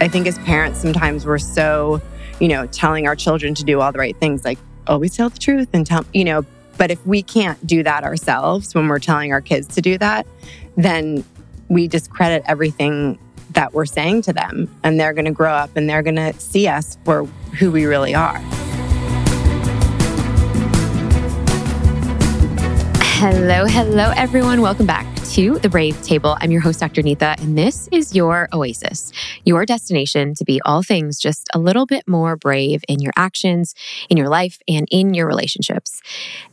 I think as parents, sometimes we're so, you know, telling our children to do all the right things, like always tell the truth and tell, you know, but if we can't do that ourselves when we're telling our kids to do that, then we discredit everything that we're saying to them. And they're going to grow up and they're going to see us for who we really are. Hello, hello, everyone. Welcome back to the Brave Table. I'm your host, Dr. Neeta, and this is your oasis, your destination to be all things just a little bit more brave in your actions, in your life, and in your relationships.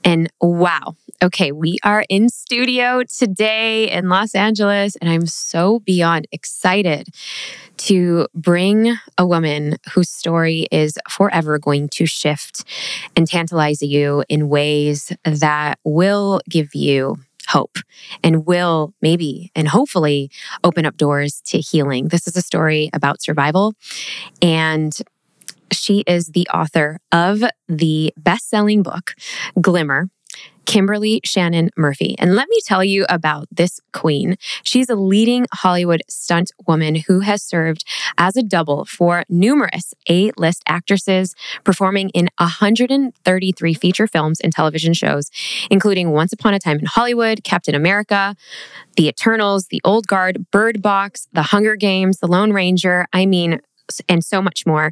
And wow, okay, we are in studio today in Los Angeles, and I'm so beyond excited to bring a woman whose story is forever going to shift and tantalize you in ways that will give you hope and will maybe and hopefully open up doors to healing. This is a story about survival. And she is the author of the best selling book, Glimmer Kimberly Shannon Murphy. And let me tell you about this queen. She's a leading Hollywood stunt woman who has served as a double for numerous A list actresses, performing in 133 feature films and television shows, including Once Upon a Time in Hollywood, Captain America, The Eternals, The Old Guard, Bird Box, The Hunger Games, The Lone Ranger. I mean, and so much more.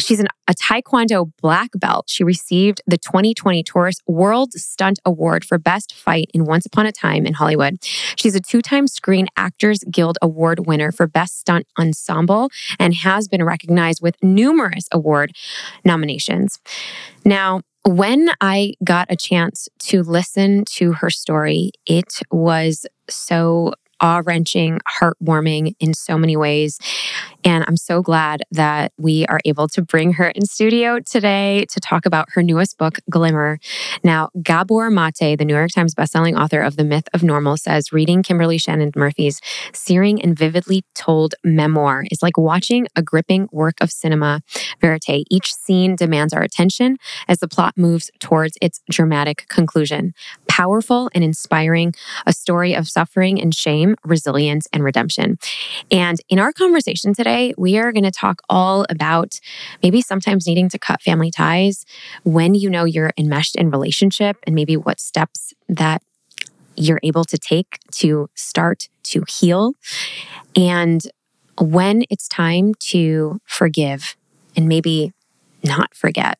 She's an, a Taekwondo black belt. She received the 2020 Taurus World Stunt Award for Best Fight in Once Upon a Time in Hollywood. She's a two time Screen Actors Guild Award winner for Best Stunt Ensemble and has been recognized with numerous award nominations. Now, when I got a chance to listen to her story, it was so awe wrenching, heartwarming in so many ways. And I'm so glad that we are able to bring her in studio today to talk about her newest book, Glimmer. Now, Gabor Mate, the New York Times bestselling author of The Myth of Normal, says reading Kimberly Shannon Murphy's searing and vividly told memoir is like watching a gripping work of cinema verite. Each scene demands our attention as the plot moves towards its dramatic conclusion. Powerful and inspiring, a story of suffering and shame, resilience, and redemption. And in our conversation today, we are going to talk all about maybe sometimes needing to cut family ties when you know you're enmeshed in relationship and maybe what steps that you're able to take to start to heal. And when it's time to forgive and maybe not forget.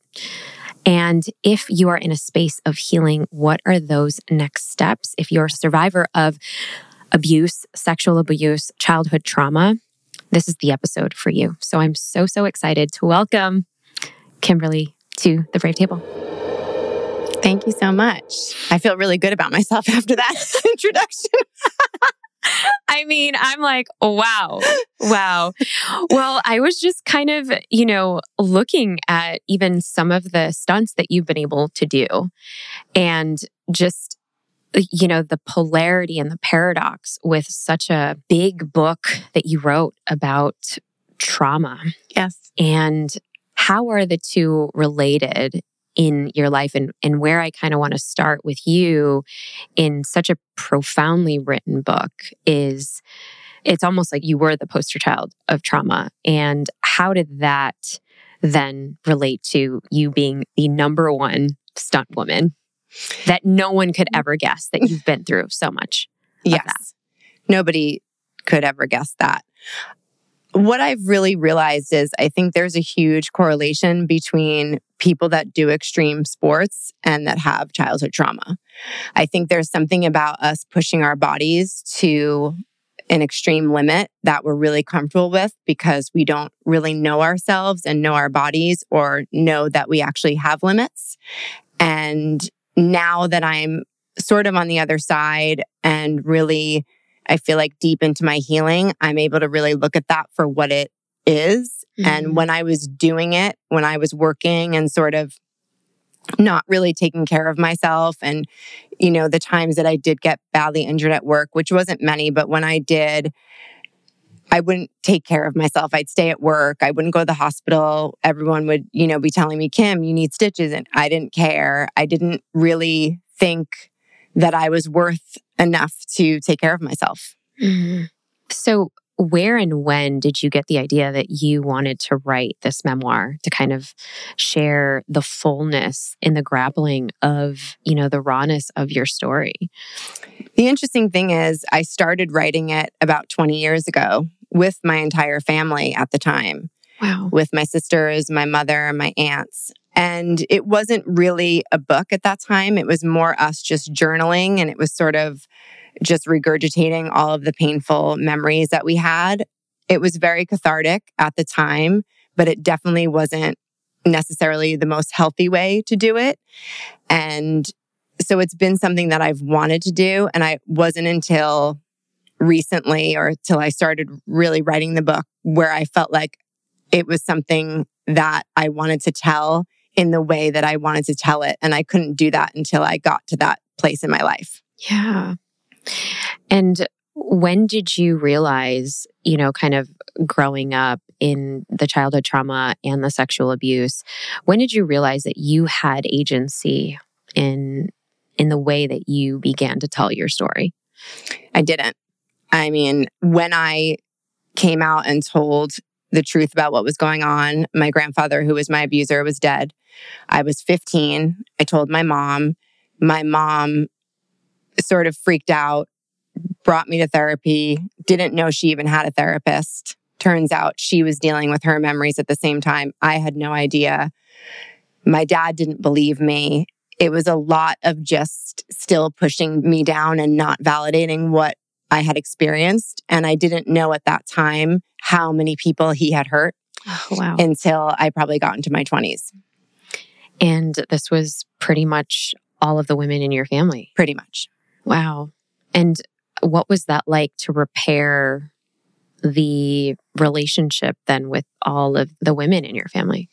And if you are in a space of healing, what are those next steps? If you're a survivor of abuse, sexual abuse, childhood trauma, this is the episode for you. So I'm so, so excited to welcome Kimberly to the Brave Table. Thank you so much. I feel really good about myself after that introduction. I mean, I'm like, wow, wow. Well, I was just kind of, you know, looking at even some of the stunts that you've been able to do and just you know, the polarity and the paradox with such a big book that you wrote about trauma. Yes. And how are the two related in your life? And, and where I kind of want to start with you in such a profoundly written book is it's almost like you were the poster child of trauma. And how did that then relate to you being the number one stunt woman that no one could ever guess that you've been through so much. Yes. That. Nobody could ever guess that. What I've really realized is I think there's a huge correlation between people that do extreme sports and that have childhood trauma. I think there's something about us pushing our bodies to an extreme limit that we're really comfortable with because we don't really know ourselves and know our bodies or know that we actually have limits. And now that I'm sort of on the other side and really, I feel like deep into my healing, I'm able to really look at that for what it is. Mm-hmm. And when I was doing it, when I was working and sort of not really taking care of myself and you know the times that I did get badly injured at work which wasn't many but when I did I wouldn't take care of myself. I'd stay at work. I wouldn't go to the hospital. Everyone would, you know, be telling me, Kim, you need stitches. And I didn't care. I didn't really think that I was worth enough to take care of myself. Mm-hmm. So, where and when did you get the idea that you wanted to write this memoir to kind of share the fullness in the grappling of, you know, the rawness of your story? The interesting thing is, I started writing it about 20 years ago with my entire family at the time. Wow. With my sisters, my mother, my aunts. And it wasn't really a book at that time. It was more us just journaling and it was sort of just regurgitating all of the painful memories that we had. It was very cathartic at the time, but it definitely wasn't necessarily the most healthy way to do it. And so it's been something that I've wanted to do. And I wasn't until recently or till I started really writing the book where I felt like it was something that I wanted to tell in the way that I wanted to tell it. And I couldn't do that until I got to that place in my life. Yeah. And when did you realize, you know, kind of growing up in the childhood trauma and the sexual abuse, when did you realize that you had agency in in the way that you began to tell your story? I didn't. I mean, when I came out and told the truth about what was going on, my grandfather, who was my abuser, was dead. I was 15. I told my mom. My mom sort of freaked out, brought me to therapy, didn't know she even had a therapist. Turns out she was dealing with her memories at the same time. I had no idea. My dad didn't believe me. It was a lot of just still pushing me down and not validating what I had experienced. And I didn't know at that time how many people he had hurt oh, wow. until I probably got into my 20s. And this was pretty much all of the women in your family. Pretty much. Wow. And what was that like to repair the relationship then with all of the women in your family?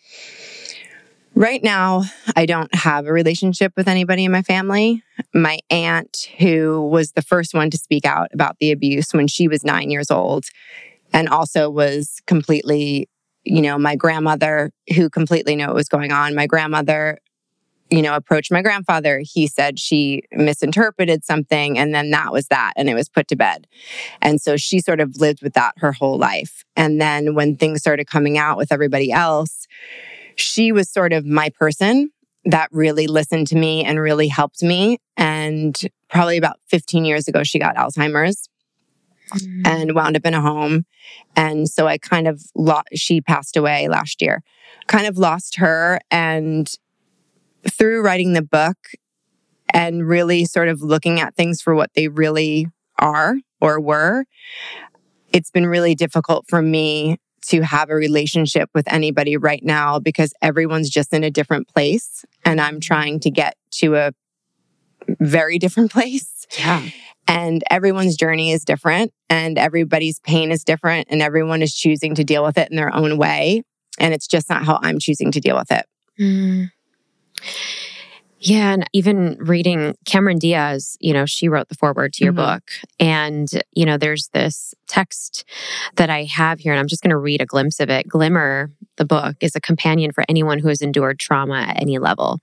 Right now, I don't have a relationship with anybody in my family. My aunt, who was the first one to speak out about the abuse when she was nine years old, and also was completely, you know, my grandmother, who completely knew what was going on. My grandmother you know, approached my grandfather, he said she misinterpreted something and then that was that and it was put to bed. And so she sort of lived with that her whole life. And then when things started coming out with everybody else, she was sort of my person that really listened to me and really helped me. And probably about 15 years ago, she got Alzheimer's. Mm. And wound up in a home. And so I kind of lost, she passed away last year, kind of lost her. And through writing the book and really sort of looking at things for what they really are or were, it's been really difficult for me to have a relationship with anybody right now because everyone's just in a different place and I'm trying to get to a very different place. Yeah. And everyone's journey is different and everybody's pain is different and everyone is choosing to deal with it in their own way. And it's just not how I'm choosing to deal with it. Mm. Yeah. And even reading Cameron Diaz, you know, she wrote the foreword to your mm-hmm. book. And, you know, there's this text that I have here, and I'm just going to read a glimpse of it. Glimmer, the book, is a companion for anyone who has endured trauma at any level.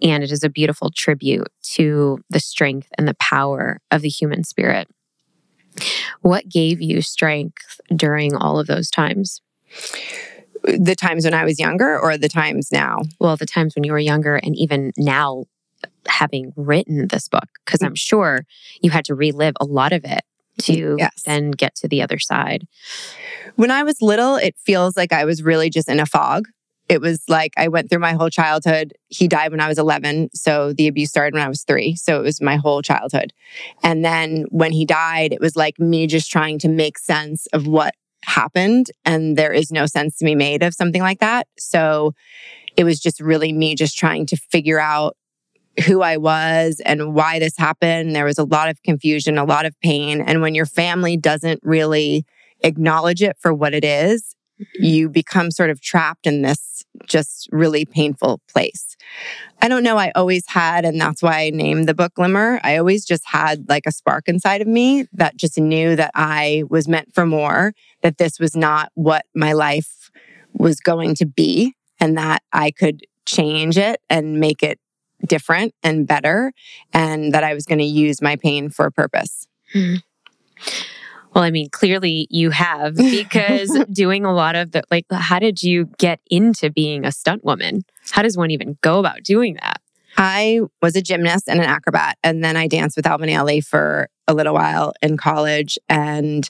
And it is a beautiful tribute to the strength and the power of the human spirit. What gave you strength during all of those times? The times when I was younger or the times now? Well, the times when you were younger and even now having written this book, because mm. I'm sure you had to relive a lot of it to yes. then get to the other side. When I was little, it feels like I was really just in a fog. It was like I went through my whole childhood. He died when I was 11. So the abuse started when I was three. So it was my whole childhood. And then when he died, it was like me just trying to make sense of what happened and there is no sense to be made of something like that. So it was just really me just trying to figure out who I was and why this happened. There was a lot of confusion, a lot of pain. And when your family doesn't really acknowledge it for what it is. You become sort of trapped in this just really painful place. I don't know. I always had, and that's why I named the book Glimmer. I always just had like a spark inside of me that just knew that I was meant for more, that this was not what my life was going to be, and that I could change it and make it different and better, and that I was going to use my pain for a purpose. Hmm. Well, I mean, clearly you have because doing a lot of the like, how did you get into being a stunt woman? How does one even go about doing that? I was a gymnast and an acrobat, and then I danced with Alvin Ailey for a little while in college, and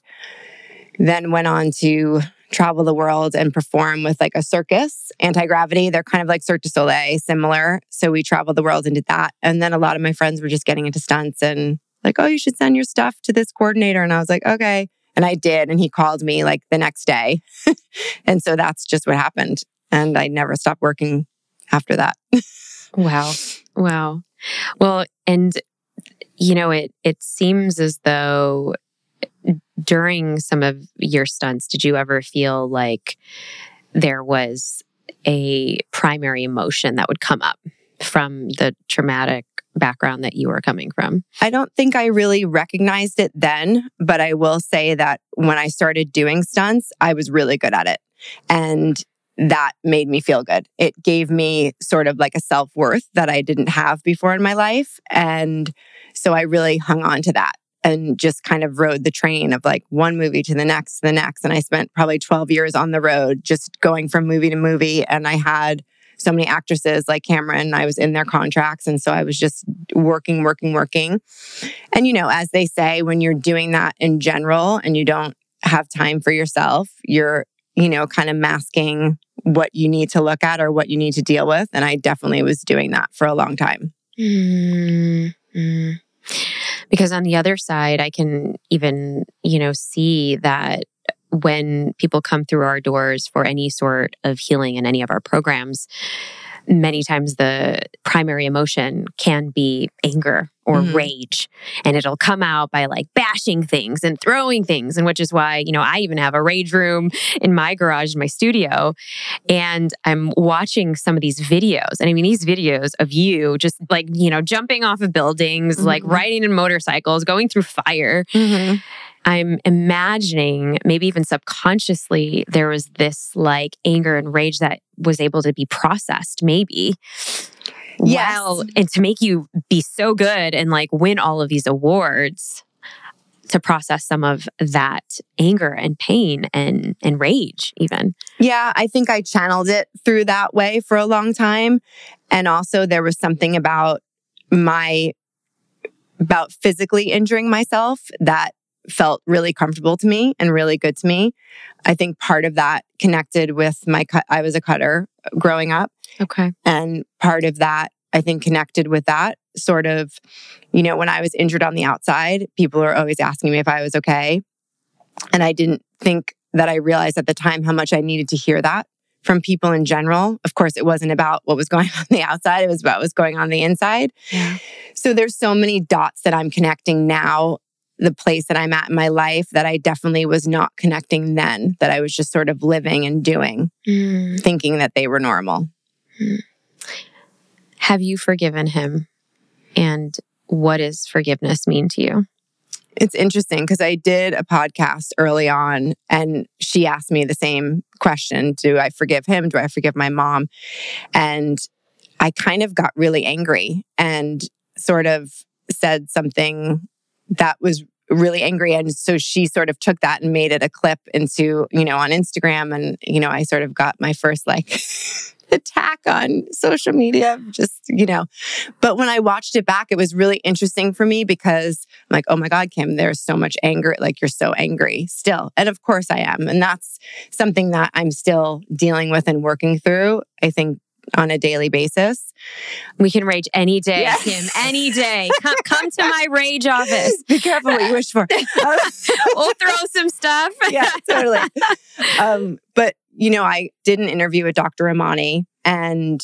then went on to travel the world and perform with like a circus, anti gravity. They're kind of like Cirque du Soleil, similar. So we traveled the world and did that. And then a lot of my friends were just getting into stunts and like, oh, you should send your stuff to this coordinator. And I was like, okay. And I did. And he called me like the next day. and so that's just what happened. And I never stopped working after that. wow. Wow. Well, and you know, it it seems as though during some of your stunts, did you ever feel like there was a primary emotion that would come up from the traumatic background that you were coming from? I don't think I really recognized it then, but I will say that when I started doing stunts, I was really good at it. And that made me feel good. It gave me sort of like a self worth that I didn't have before in my life. And so I really hung on to that and just kind of rode the train of like one movie to the next, to the next. And I spent probably 12 years on the road, just going from movie to movie. And I had so many actresses like Cameron, I was in their contracts. And so I was just working, working, working. And, you know, as they say, when you're doing that in general and you don't have time for yourself, you're, you know, kind of masking what you need to look at or what you need to deal with. And I definitely was doing that for a long time. Mm-hmm. Because on the other side, I can even, you know, see that when people come through our doors for any sort of healing in any of our programs, many times the primary emotion can be anger or mm-hmm. rage and it'll come out by like bashing things and throwing things and which is why you know I even have a rage room in my garage in my studio and I'm watching some of these videos and I mean these videos of you just like you know jumping off of buildings mm-hmm. like riding in motorcycles going through fire mm-hmm. I'm imagining, maybe even subconsciously, there was this like anger and rage that was able to be processed, maybe. Yes. And to make you be so good and like win all of these awards to process some of that anger and pain and and rage even. Yeah, I think I channeled it through that way for a long time and also there was something about my about physically injuring myself that felt really comfortable to me and really good to me. I think part of that connected with my cut. I was a cutter uh, growing up. Okay. And part of that, I think, connected with that sort of, you know, when I was injured on the outside, people were always asking me if I was okay. And I didn't think that I realized at the time how much I needed to hear that from people in general. Of course, it wasn't about what was going on the outside, it was about what was going on the inside. Yeah. So there's so many dots that I'm connecting now the place that I'm at in my life that I definitely was not connecting then, that I was just sort of living and doing, mm. thinking that they were normal. Mm. Have you forgiven him? And what does forgiveness mean to you? It's interesting because I did a podcast early on and she asked me the same question Do I forgive him? Do I forgive my mom? And I kind of got really angry and sort of said something that was really angry and so she sort of took that and made it a clip into you know on instagram and you know i sort of got my first like attack on social media just you know. But when i watched it back it was really interesting for me because i'm like oh my god kim there's so much anger like you're so angry still. And of course i am and that's something that i'm still dealing with and working through i think on a daily basis. We can rage any day, yes. Kim, any day. Come, come to my rage office. Be careful what you wish for. we'll throw some stuff. yeah, totally. Um, but, you know, I did an interview with Dr. Ramani, and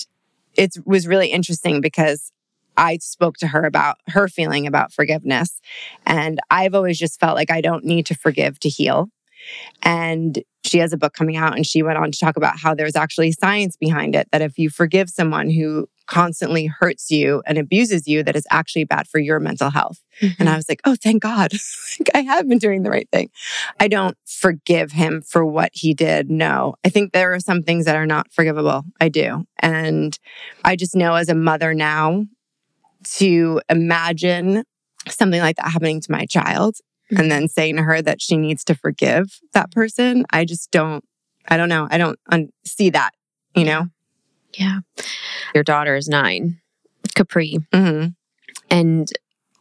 it was really interesting because I spoke to her about her feeling about forgiveness. And I've always just felt like I don't need to forgive to heal. And she has a book coming out and she went on to talk about how there's actually science behind it that if you forgive someone who constantly hurts you and abuses you that is actually bad for your mental health. Mm-hmm. And I was like, "Oh, thank God. I have been doing the right thing." I don't forgive him for what he did. No. I think there are some things that are not forgivable. I do. And I just know as a mother now to imagine something like that happening to my child mm-hmm. and then saying to her that she needs to forgive that person. I just don't, I don't know. I don't un- see that, you know? Yeah. Your daughter is nine, Capri. Mm-hmm. And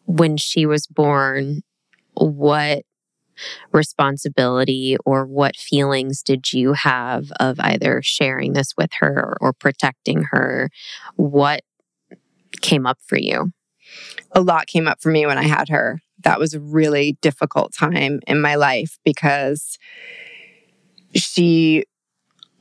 when she was born, what responsibility or what feelings did you have of either sharing this with her or protecting her? What came up for you? A lot came up for me when I had her. That was a really difficult time in my life because she,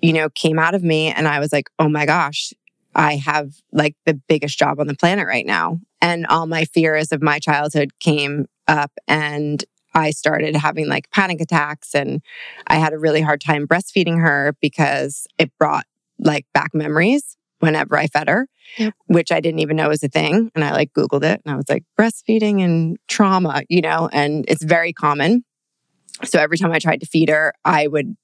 you know, came out of me and I was like, oh my gosh, I have like the biggest job on the planet right now. And all my fears of my childhood came up and I started having like panic attacks and I had a really hard time breastfeeding her because it brought like back memories whenever I fed her, yep. which I didn't even know was a thing. And I like Googled it and I was like, breastfeeding and trauma, you know, and it's very common. So every time I tried to feed her, I would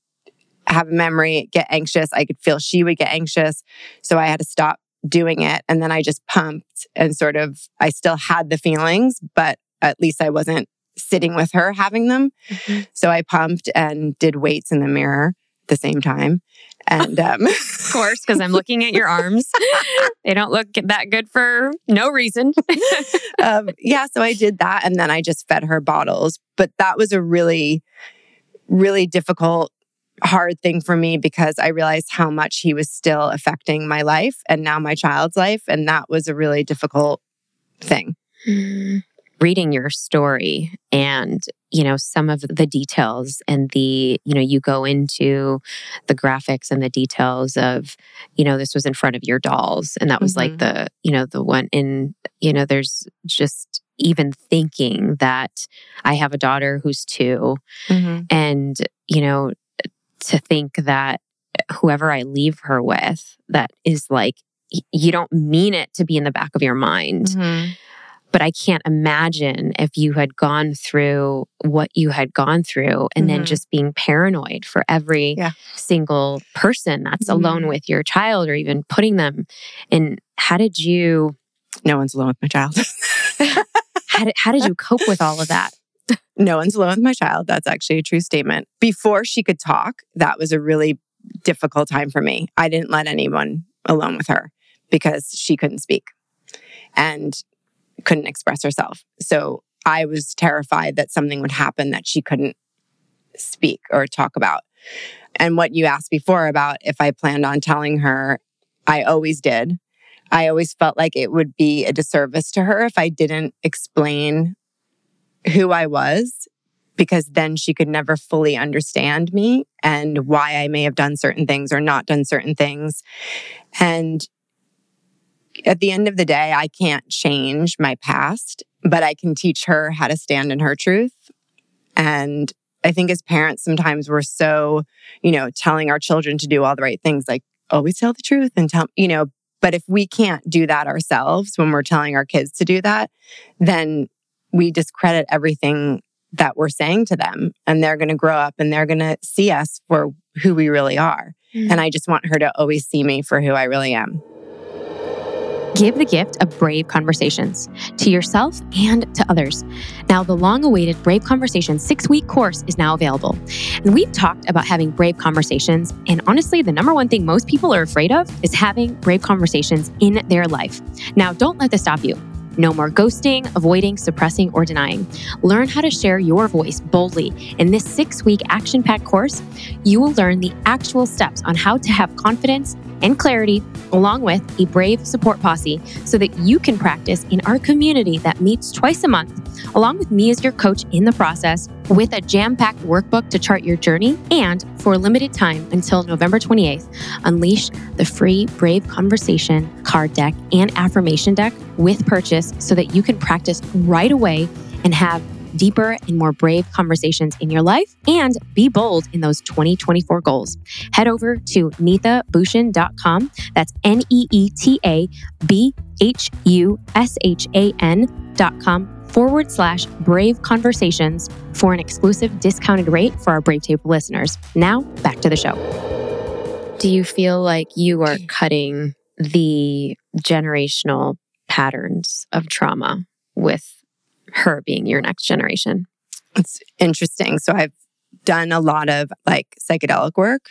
have a memory, get anxious. I could feel she would get anxious. So I had to stop doing it. And then I just pumped and sort of, I still had the feelings, but at least I wasn't sitting with her having them. Mm-hmm. So I pumped and did weights in the mirror the same time. And um, of course, because I'm looking at your arms, they don't look that good for no reason. um, yeah, so I did that, and then I just fed her bottles. But that was a really, really difficult, hard thing for me because I realized how much he was still affecting my life and now my child's life, and that was a really difficult thing. Reading your story and you know some of the details and the you know you go into the graphics and the details of you know this was in front of your dolls and that was mm-hmm. like the you know the one in you know there's just even thinking that i have a daughter who's 2 mm-hmm. and you know to think that whoever i leave her with that is like you don't mean it to be in the back of your mind mm-hmm but I can't imagine if you had gone through what you had gone through and mm-hmm. then just being paranoid for every yeah. single person that's mm-hmm. alone with your child or even putting them in. How did you? No one's alone with my child. how, did, how did you cope with all of that? no one's alone with my child. That's actually a true statement. Before she could talk, that was a really difficult time for me. I didn't let anyone alone with her because she couldn't speak. And couldn't express herself. So I was terrified that something would happen that she couldn't speak or talk about. And what you asked before about if I planned on telling her, I always did. I always felt like it would be a disservice to her if I didn't explain who I was, because then she could never fully understand me and why I may have done certain things or not done certain things. And at the end of the day, I can't change my past, but I can teach her how to stand in her truth. And I think as parents, sometimes we're so, you know, telling our children to do all the right things, like always tell the truth and tell, you know, but if we can't do that ourselves when we're telling our kids to do that, then we discredit everything that we're saying to them. And they're going to grow up and they're going to see us for who we really are. Mm-hmm. And I just want her to always see me for who I really am. Give the gift of brave conversations to yourself and to others. Now, the long awaited Brave Conversations six week course is now available. And we've talked about having brave conversations. And honestly, the number one thing most people are afraid of is having brave conversations in their life. Now, don't let this stop you. No more ghosting, avoiding, suppressing, or denying. Learn how to share your voice boldly. In this six week action packed course, you will learn the actual steps on how to have confidence and clarity, along with a brave support posse, so that you can practice in our community that meets twice a month, along with me as your coach in the process, with a jam packed workbook to chart your journey. And for a limited time until November 28th, unleash the free Brave Conversation card deck and affirmation deck with purchase so that you can practice right away and have deeper and more brave conversations in your life and be bold in those 2024 goals. Head over to neetabhushan.com. That's N E E T A B H U S H A N.com forward slash brave conversations for an exclusive discounted rate for our Brave Table listeners. Now, back to the show. Do you feel like you are cutting the generational patterns of trauma with her being your next generation? It's interesting. So I've done a lot of like psychedelic work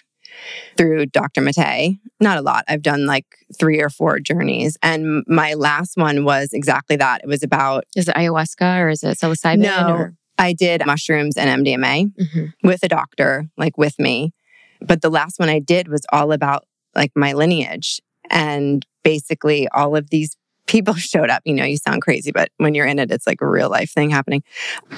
through Dr. Mattei. Not a lot. I've done like three or four journeys. And my last one was exactly that. It was about. Is it ayahuasca or is it psilocybin? No, or? I did mushrooms and MDMA Mm-hmm. with a doctor, like with me. But the last one I did was all about like my lineage. And basically, all of these people showed up. You know, you sound crazy, but when you're in it, it's like a real life thing happening.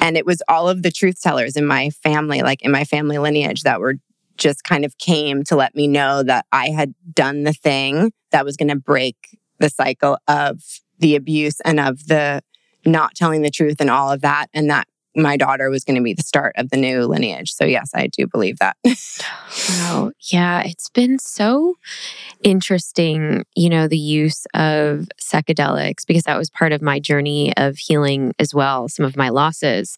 And it was all of the truth tellers in my family, like in my family lineage, that were just kind of came to let me know that I had done the thing that was going to break the cycle of the abuse and of the not telling the truth and all of that. And that my daughter was going to be the start of the new lineage. So, yes, I do believe that. Wow. Yeah, it's been so interesting, you know, the use of psychedelics because that was part of my journey of healing as well. Some of my losses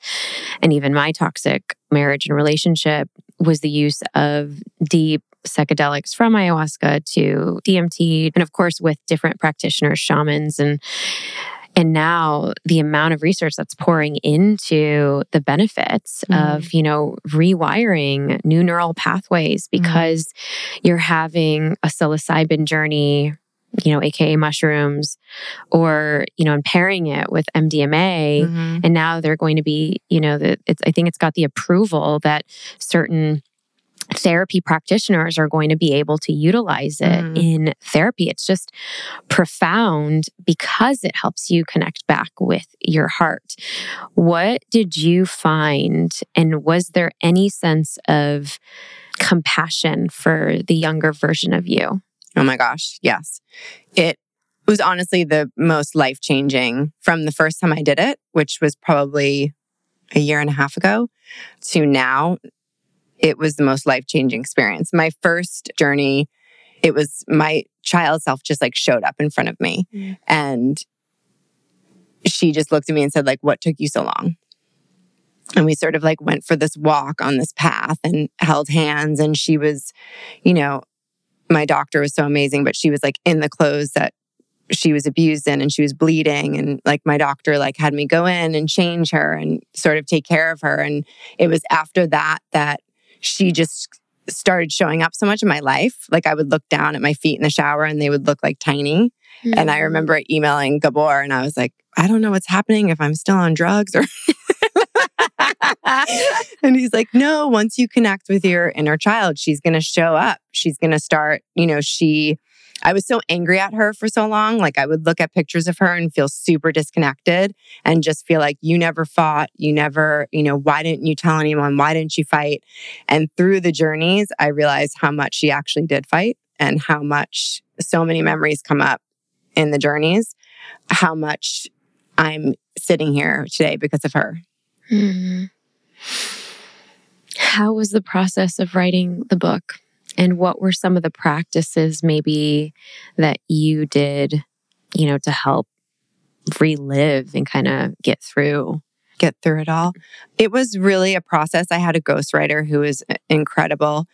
and even my toxic marriage and relationship was the use of deep psychedelics from ayahuasca to DMT and of course with different practitioners, shamans and and now the amount of research that's pouring into the benefits Mhm. of, you know, rewiring new neural pathways because you're having a psilocybin journey, you know, AKA mushrooms, or, you know, and pairing it with MDMA. Mhm. And now they're going to be, you know, that it's, I think it's got the approval that certain therapy practitioners are going to be able to utilize it Mhm. in therapy. It's just profound because it helps you connect back with your heart. What did you find? And was there any sense of compassion for the younger version of you? Oh my gosh, yes. It was honestly the most life changing from the first time I did it, which was probably a year and a half ago, to now. It was the most life changing experience. My first journey, it was my child self just like showed up in front of me Mm. and she just looked at me and said like what took you so long and we sort of like went for this walk on this path and held hands and she was you know my doctor was so amazing, but she was like in the clothes that she was abused in and she was bleeding. And like my doctor like had me go in and change her and sort of take care of her. And it was after that that she just started showing up so much in my life. Like I would look down at my feet in the shower and they would look like tiny. And I hmm. remember emailing Gabor and I was like, I don't know what's happening if I'm still on drugs or and he's like, no, once you connect with your inner child, she's going to show up. She's going to start, you know, she, I was so angry at her for so long. Like I would look at pictures of her and feel super disconnected and just feel like you never fought. You never, you know, why didn't you tell anyone? Why didn't you fight? And through the journeys, I realized how much she actually did fight and how much so many memories come up in the journeys, how much I'm sitting here today because of her. Mhm. How was the process of writing the book? And what were some of the practices maybe that you did, you know, to help relive and kind of get through? get through it all. It was really a process. I had a ghostwriter who was uh, incredible.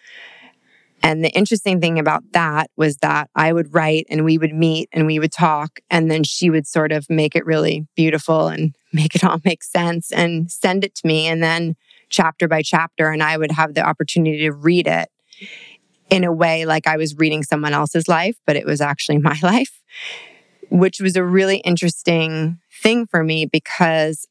And the interesting thing about that was that I would write and we would meet and we would talk. And then she would sort of make it really beautiful and make it all make sense and send it to me. And then chapter by chapter, and I would have the opportunity to read it in a way like I was reading someone else's life, but it was actually my life, which was a really interesting thing for me because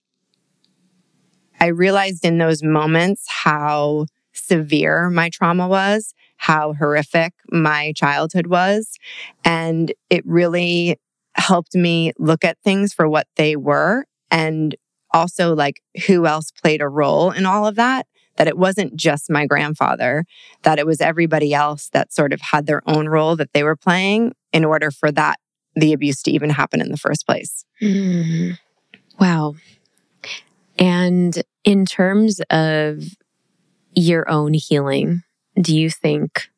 I realized in those moments how severe my trauma was, how horrific my childhood was. And it really helped me look at things for what they were and also like who else played a role in all of that. That it wasn't just my grandfather, that it was everybody else that sort of had their own role that they were playing in order for that, the abuse to even happen in the first place. Mhm. Wow. And in terms of your own healing, do you think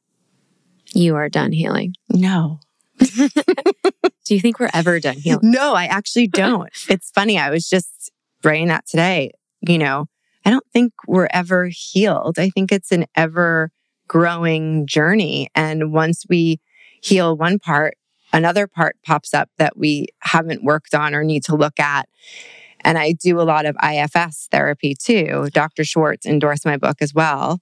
you are done healing? No. Do you think we're ever done healing? No, I actually don't. it's funny. I was just writing that today. You know, I don't think we're ever healed. I think it's an ever growing journey. And once we heal one part, another part pops up that we haven't worked on or need to look at. And I do a lot of IFS therapy too. Dr. Schwartz endorsed my book as well.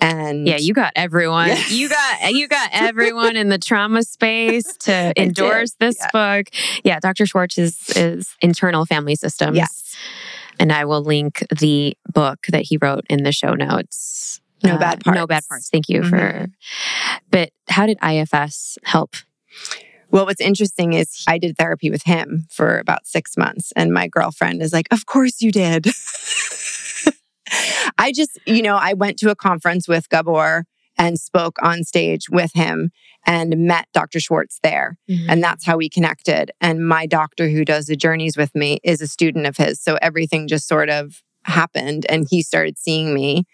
And yeah, you got everyone. Yeah. You got you got everyone in the trauma space to endorse this yeah. book. Yeah, Dr. Schwartz is is internal family systems. Yes. And I will link the book that he wrote in the show notes. No uh, bad parts. No bad parts. Thank you mm-hmm. for. But how did IFS help? Well, what's interesting is I did therapy with him for about six months, and my girlfriend is like, Of course you did. I just, you know, I went to a conference with Gabor and spoke on stage with him and met Dr. Schwartz there. Mm-hmm. And that's how we connected. And my doctor who does the journeys with me is a student of his. So everything just sort of happened and he started seeing me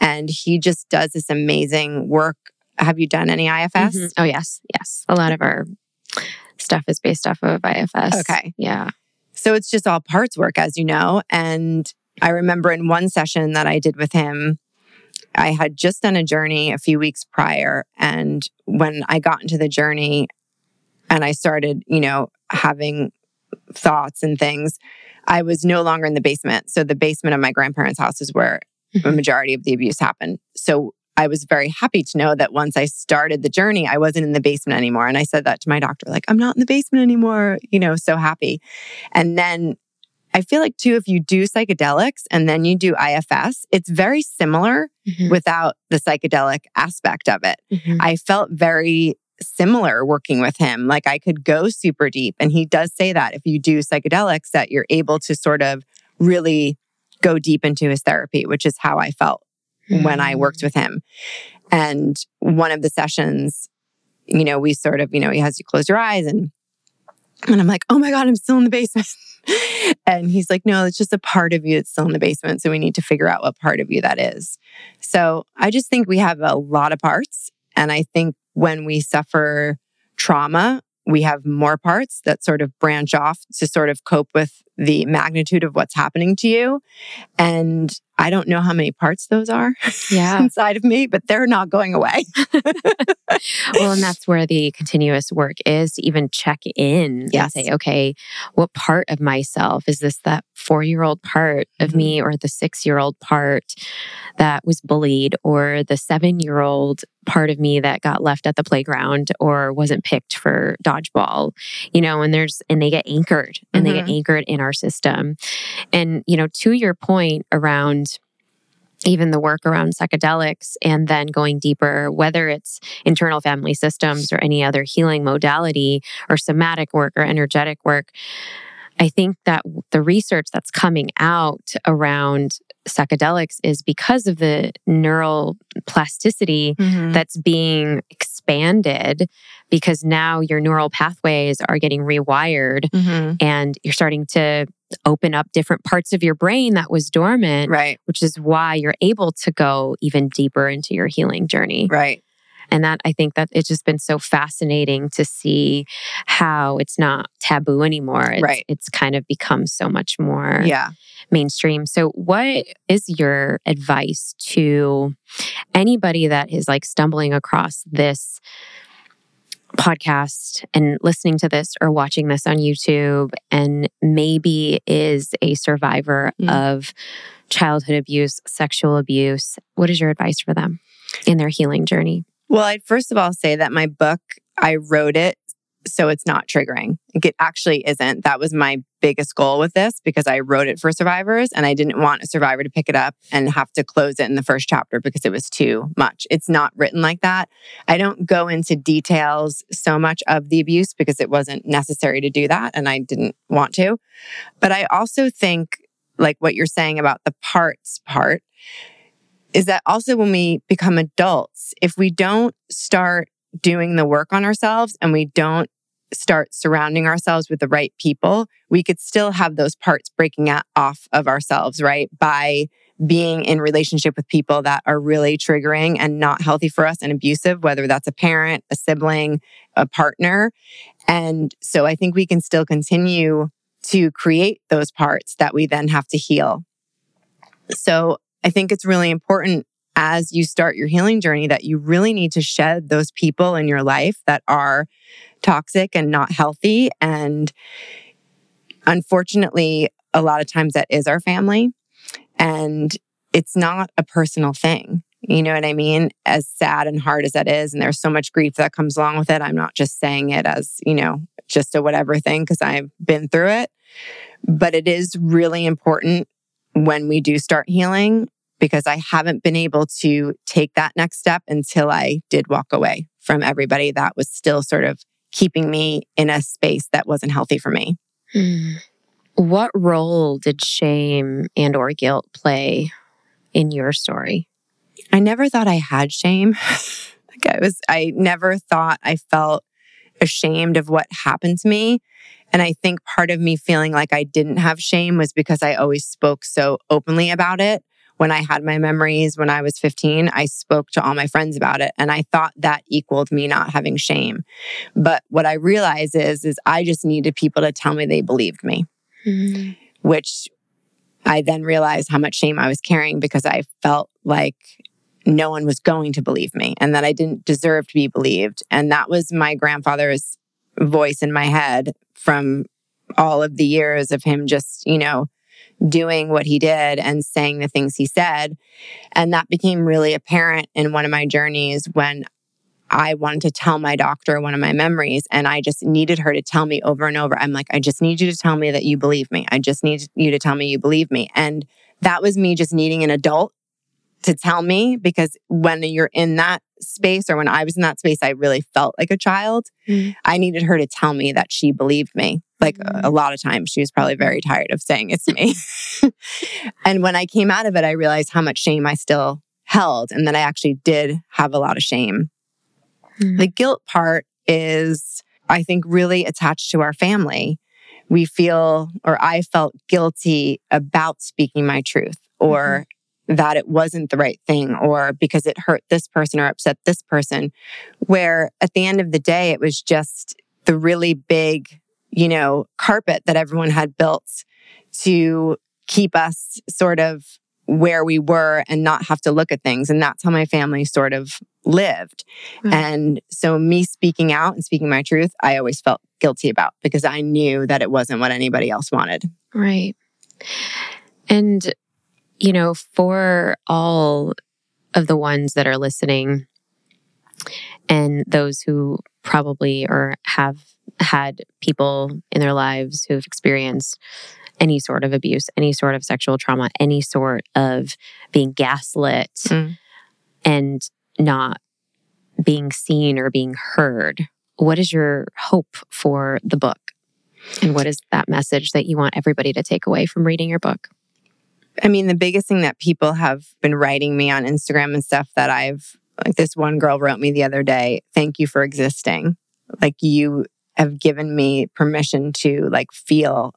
and he just does this amazing work. Have you done any IFS? Mm-hmm. Oh, yes. Yes. A lot of our stuff is based off of IFS. Okay. Yeah. So it's just all parts work, as you know. And I remember in one session that I did with him, I had just done a journey a few weeks prior. And when I got into the journey and I started, you know, having thoughts and things, I was no longer in the basement. So the basement of my grandparents' house is where mm-hmm. the majority of the abuse happened. So I was very happy to know that once I started the journey, I wasn't in the basement anymore. And I said that to my doctor, like, I'm not in the basement anymore, you know, so happy. And then I feel like, too, if you do psychedelics and then you do IFS, it's very similar mm-hmm. without the psychedelic aspect of it. Mm-hmm. I felt very similar working with him. Like I could go super deep. And he does say that if you do psychedelics, that you're able to sort of really go deep into his therapy, which is how I felt mm. when I worked mm. with him. And one of the sessions, you know, we sort of, you know, he has you close your eyes and and I'm like, oh my God, I'm still in the basement. and he's like, no, it's just a part of you that's still in the basement. So we need to figure out what part of you that is. So I just think we have a lot of parts. And I think when we suffer trauma, we have more parts that sort of branch off to sort of cope with the magnitude of what's happening to you. And I don't know how many parts those are yeah. inside of me, but they're not going away. well, and that's where the continuous work is to even check in yes. and say, okay, what part of myself is this that four year old part of mm-hmm. me or the six year old part that was bullied or the seven year old part of me that got left at the playground or wasn't picked for dodgeball, you know, and there's, and they get anchored and mm-hmm. they get mm-hmm. anchored in our system. And, you know, to your point around, even the work around psychedelics and then going deeper, whether it's internal family systems or any other healing modality or somatic work or energetic work, I think that the research that's coming out around psychedelics is because of the neural plasticity mm-hmm. that's being expanded because now your neural pathways are getting rewired mm-hmm. and you're starting to open up different parts of your brain that was dormant right which is why you're able to go even deeper into your healing journey right and that I think that it's just been so fascinating to see how it's not taboo anymore. It's, right. It's kind of become so much more yeah. mainstream. So, what is your advice to anybody that is like stumbling across this? podcast and listening to this or watching this on YouTube and maybe is a survivor mm. of childhood abuse, sexual abuse, what is your advice for them in their healing journey? Well, I'd first of all say that my book, I wrote it so it's not triggering. It actually isn't. That was my biggest goal with this because I wrote it for survivors and I didn't want a survivor to pick it up and have to close it in the first chapter because it was too much. It's not written like that. I don't go into details so much of the abuse because it wasn't necessary to do that and I didn't want to. But I also think, like what you're saying about the parts part, is that also when we become adults, if we don't start doing the work on ourselves and we don't start surrounding ourselves with the right people, we could still have those parts breaking off of ourselves, right? By being in relationship with people that are really triggering and not healthy for us and abusive, whether that's a parent, a sibling, a partner. And so I think we can still continue to create those parts that we then have to heal. So I think it's really important as you start your healing journey that you really need to shed those people in your life that are toxic and not healthy. And unfortunately, a lot of times that is our family. And it's not a personal thing. You know what I mean? As sad and hard as that is, and there's so much grief that comes along with it. I'm not just saying it as, you know, just a whatever thing because I've been through it. But it is really important when we do start healing because I haven't been able to take that next step until I did walk away from everybody that was still sort of keeping me in a space that wasn't healthy for me. Mm. What role did shame and or guilt play in your story? I never thought I had shame. like I was I never thought I felt ashamed of what happened to me. And I think part of me feeling like I didn't have shame was because I always spoke so openly about it. When I had my memories when I was 15, I spoke to all my friends about it and I thought that equaled me not having shame. But what I realized is is I just needed people to tell me they believed me. Mm-hmm. Which I then realized how much shame I was carrying because I felt like no one was going to believe me and that I didn't deserve to be believed. And that was my grandfather's voice in my head from all of the years of him just, you know, doing what he did and saying the things he said. And that became really apparent in one of my journeys when I wanted to tell my doctor one of my memories and I just needed her to tell me over and over. I'm like, I just need you to tell me that you believe me. I just need you to tell me you believe me. And that was me just needing an adult to tell me because when you're in that space or when I was in that space, I really felt like a child. Mm. I needed her to tell me that she believed me. Like a lot of times, she was probably very tired of saying it to me. and when I came out of it, I realized how much shame I still held and that I actually did have a lot of shame. Mm. The guilt part is, I think, really attached to our family. We feel, or I felt guilty about speaking my truth or mm-hmm. that it wasn't the right thing or because it hurt this person or upset this person. Where at the end of the day, it was just the really big, you know, carpet that everyone had built to keep us sort of where we were and not have to look at things. And that's how my family sort of lived. Mm-hmm. And so, me speaking out and speaking my truth, I always felt guilty about because I knew that it wasn't what anybody else wanted. Right. And, you know, for all of the ones that are listening and those who probably or have had people in their lives who've experienced any sort of abuse, any sort of sexual trauma, any sort of being gaslit mm. and not being seen or being heard. What is your hope for the book? And what is that message that you want everybody to take away from reading your book? I mean, the biggest thing that people have been writing me on Instagram and stuff that I've, like this one girl wrote me the other day, thank you for existing. Like you have given me permission to like feel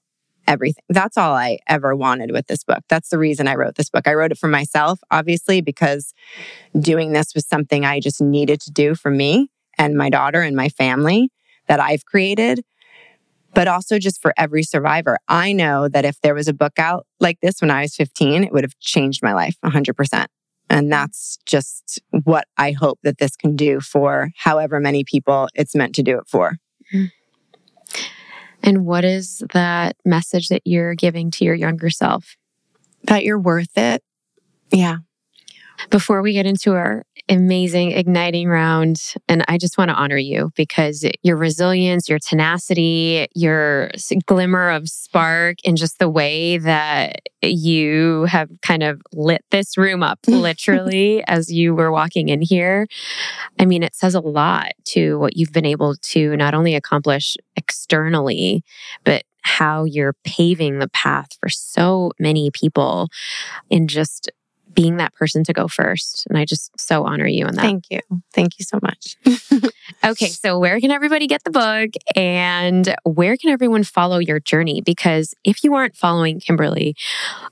everything. That's all I ever wanted with this book. That's the reason I wrote this book. I wrote it for myself, obviously, because doing this was something I just needed to do for me and my daughter and my family that I've created, but also just for every survivor. I know that if there was a book out like this when I was 15, it would have changed my life 100%. And mm-hmm. that's just what I hope that this can do for however many people it's meant to do it for. Mm-hmm. And what is that message that you're giving to your younger self? That you're worth it. Yeah. Before we get into our amazing igniting round, and I just want to honor you because your resilience, your tenacity, your glimmer of spark, and just the way that you have kind of lit this room up literally as you were walking in here. I mean, it says a lot to what you've been able to not only accomplish externally, but how you're paving the path for so many people in just being that person to go first. And I just so honor you in that. Thank you. Thank you so much. okay, so where can everybody get the book and where can everyone follow your journey? Because if you aren't following Kimberly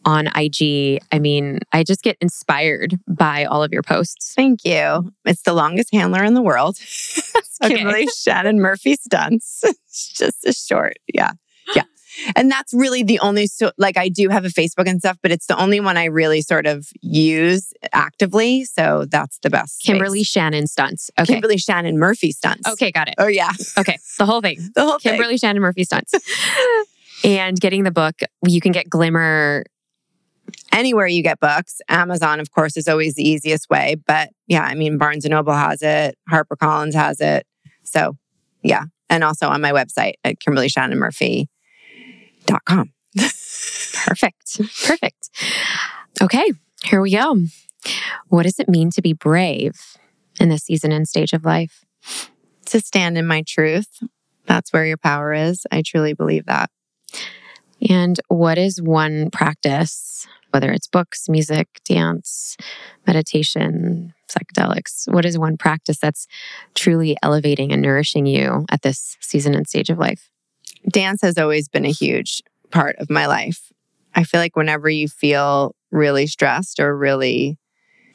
on IG, I mean, I just get inspired by all of your posts. Thank you. It's the longest handler in the world. Kimberly Shannon Murphy stunts. it's just a short. Yeah. And that's really the only, so, like, I do have a Facebook and stuff, but it's the only one I really sort of use actively. So that's the best. Kimberly space. Shannon stunts. Okay. Kimberly Shannon Murphy stunts. Okay, got it. Oh, yeah. Okay. The whole thing. the whole Kimberly thing. Shannon Murphy stunts. and getting the book, you can get Glimmer anywhere you get books. Amazon, of course, is always the easiest way. But yeah, I mean, Barnes and Noble has it, HarperCollins has it. So yeah. And also on my website at KimberlyShannonMurphy.com. Perfect. Perfect. Okay, here we go. What does it mean to be brave in this season and stage of life? To stand in my truth. That's where your power is. I truly believe that. And what is one practice, whether it's books, music, dance, meditation, psychedelics, what is one practice that's truly elevating and nourishing you at this season and stage of life? Dance has always been a huge part of my life. I feel like whenever you feel really stressed or really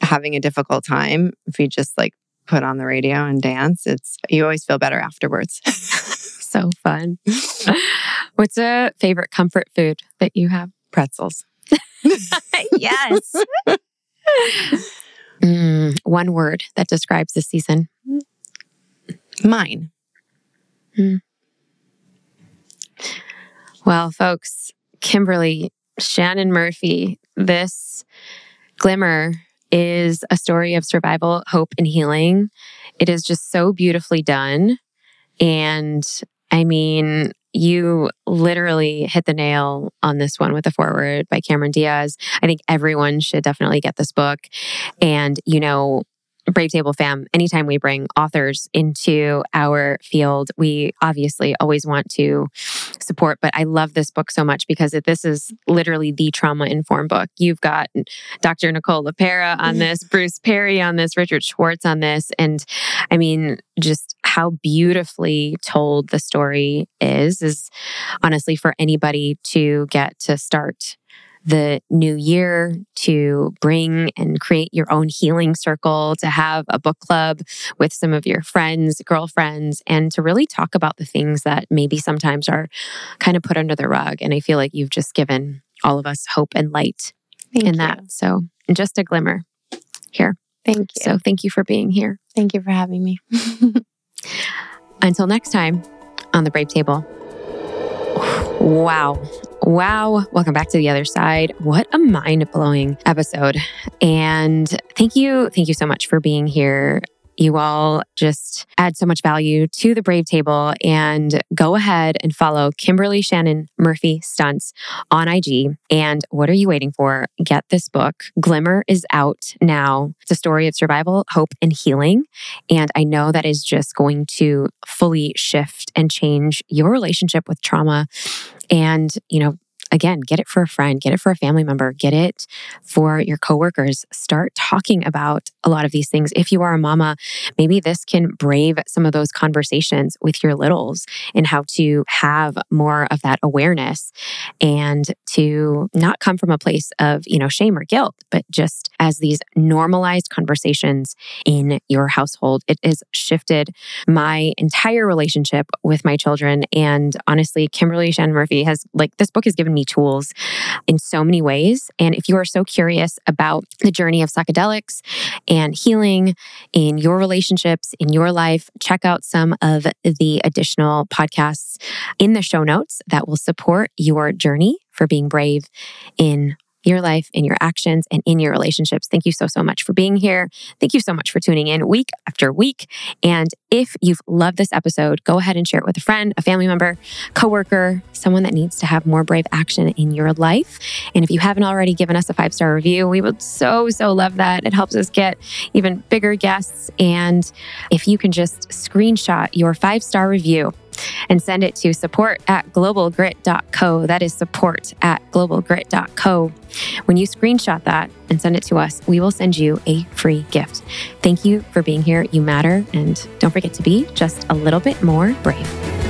having a difficult time, if you just like put on the radio and dance, it's you always feel better afterwards. so fun. What's a favorite comfort food that you have? Pretzels. yes. mm, one word that describes the season. Mine. Mm. Well, folks, Kimberly, Shannon Murphy, this glimmer is a story of survival, hope, and healing. It is just so beautifully done. And I mean, you literally hit the nail on this one with the foreword by Cameron Diaz. I think everyone should definitely get this book. And, you know, Brave Table fam, anytime we bring authors into our field, we obviously always want to support. But I love this book so much because this is literally the trauma informed book. You've got Dr. Nicole LePera on mm-hmm. this, Bruce Perry on this, Richard Schwartz on this. And I mean, just how beautifully told the story is, is honestly for anybody to get to start the new year to bring and create your own healing circle, to have a book club with some of your friends, girlfriends, and to really talk about the things that maybe sometimes are kind of put under the rug. And I feel like you've just given all of us hope and light thank in you. that. So, just a glimmer here. Thank you. So, thank you for being here. Thank you for having me. Until next time on the Brave Table. Wow. Wow. Welcome back to the other side. What a mind blowing episode. And thank you. Thank you so much for being here. You all just add so much value to the Brave Table and go ahead and follow Kimberly Shannon Murphy Stunts on IG. And what are you waiting for? Get this book. Glimmer is out now. It's a story of survival, hope, and healing. And I know that is just going to fully shift and change your relationship with trauma and, you know, again, get it for a friend, get it for a family member, get it for your coworkers. Start talking about a lot of these things. If you are a mama, maybe this can brave some of those conversations with your littles and how to have more of that awareness and to not come from a place of, you know, shame or guilt, but just as these normalized conversations in your household. It has shifted my entire relationship with my children. And honestly, Kimberly Shannon Murphy has like this book has given me tools in so many ways. And if you are so curious about the journey of psychedelics and healing in your relationships, in your life, check out some of the additional podcasts in the show notes that will support your journey for being brave in your life, in your actions, and in your relationships. Thank you so, so much for being here. Thank you so much for tuning in week after week. And if you've loved this episode, go ahead and share it with a friend, a family member, coworker, someone that needs to have more brave action in your life. And if you haven't already given us a five star review, we would so, so love that. It helps us get even bigger guests. And if you can just screenshot your five star review, and send it to support at globalgrit.co. That is support at globalgrit.co. When you screenshot that and send it to us, we will send you a free gift. Thank you for being here. You matter. And don't forget to be just a little bit more brave.